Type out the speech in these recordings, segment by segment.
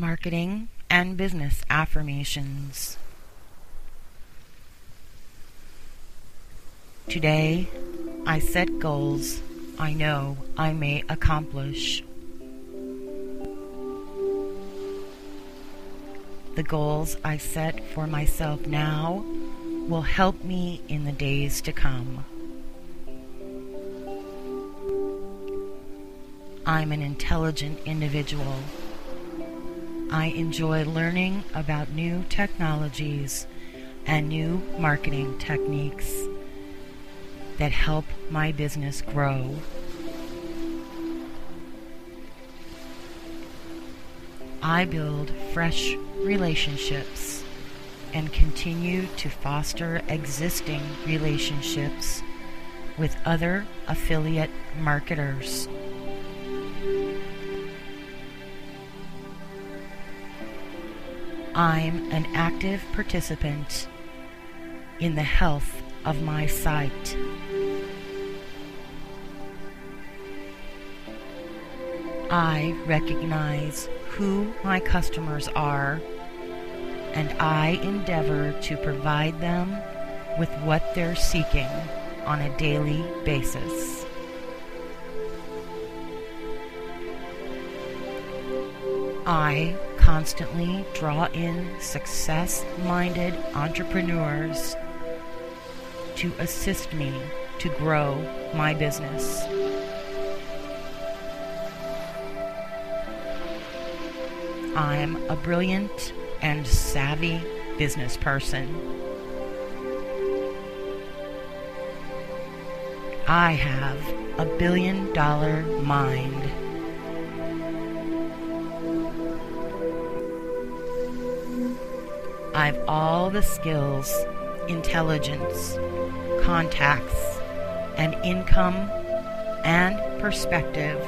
Marketing and Business Affirmations. Today, I set goals I know I may accomplish. The goals I set for myself now will help me in the days to come. I'm an intelligent individual. I enjoy learning about new technologies and new marketing techniques that help my business grow. I build fresh relationships and continue to foster existing relationships with other affiliate marketers. I'm an active participant in the health of my site. I recognize who my customers are and I endeavor to provide them with what they're seeking on a daily basis. I constantly draw in success minded entrepreneurs to assist me to grow my business. I'm a brilliant and savvy business person. I have a billion dollar mind. I've all the skills, intelligence, contacts, and income and perspective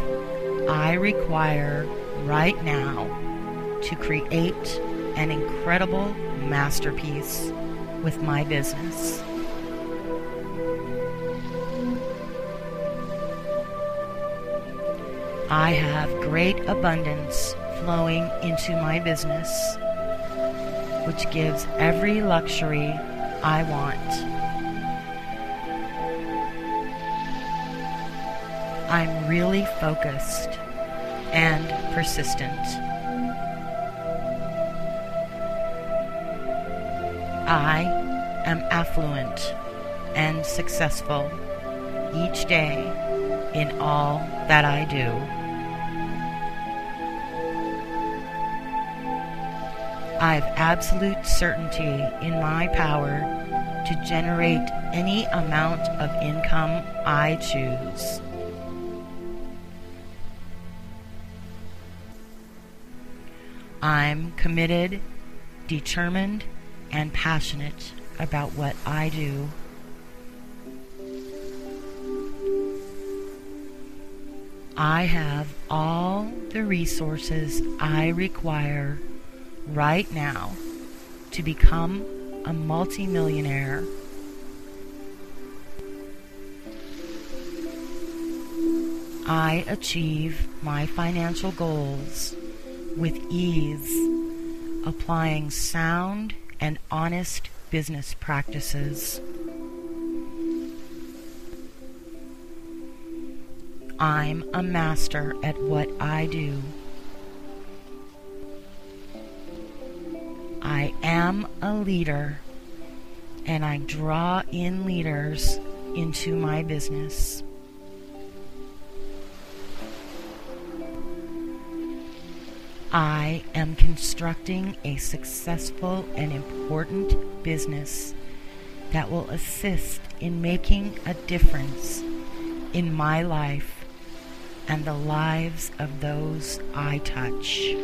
I require right now to create an incredible masterpiece with my business. I have great abundance flowing into my business which gives every luxury I want. I'm really focused and persistent. I am affluent and successful each day in all that I do. I've absolute certainty in my power to generate any amount of income I choose. I'm committed, determined, and passionate about what I do. I have all the resources I require right now to become a multimillionaire. I achieve my financial goals with ease, applying sound and honest business practices. I'm a master at what I do. Am a leader and I draw in leaders into my business. I am constructing a successful and important business that will assist in making a difference in my life and the lives of those I touch.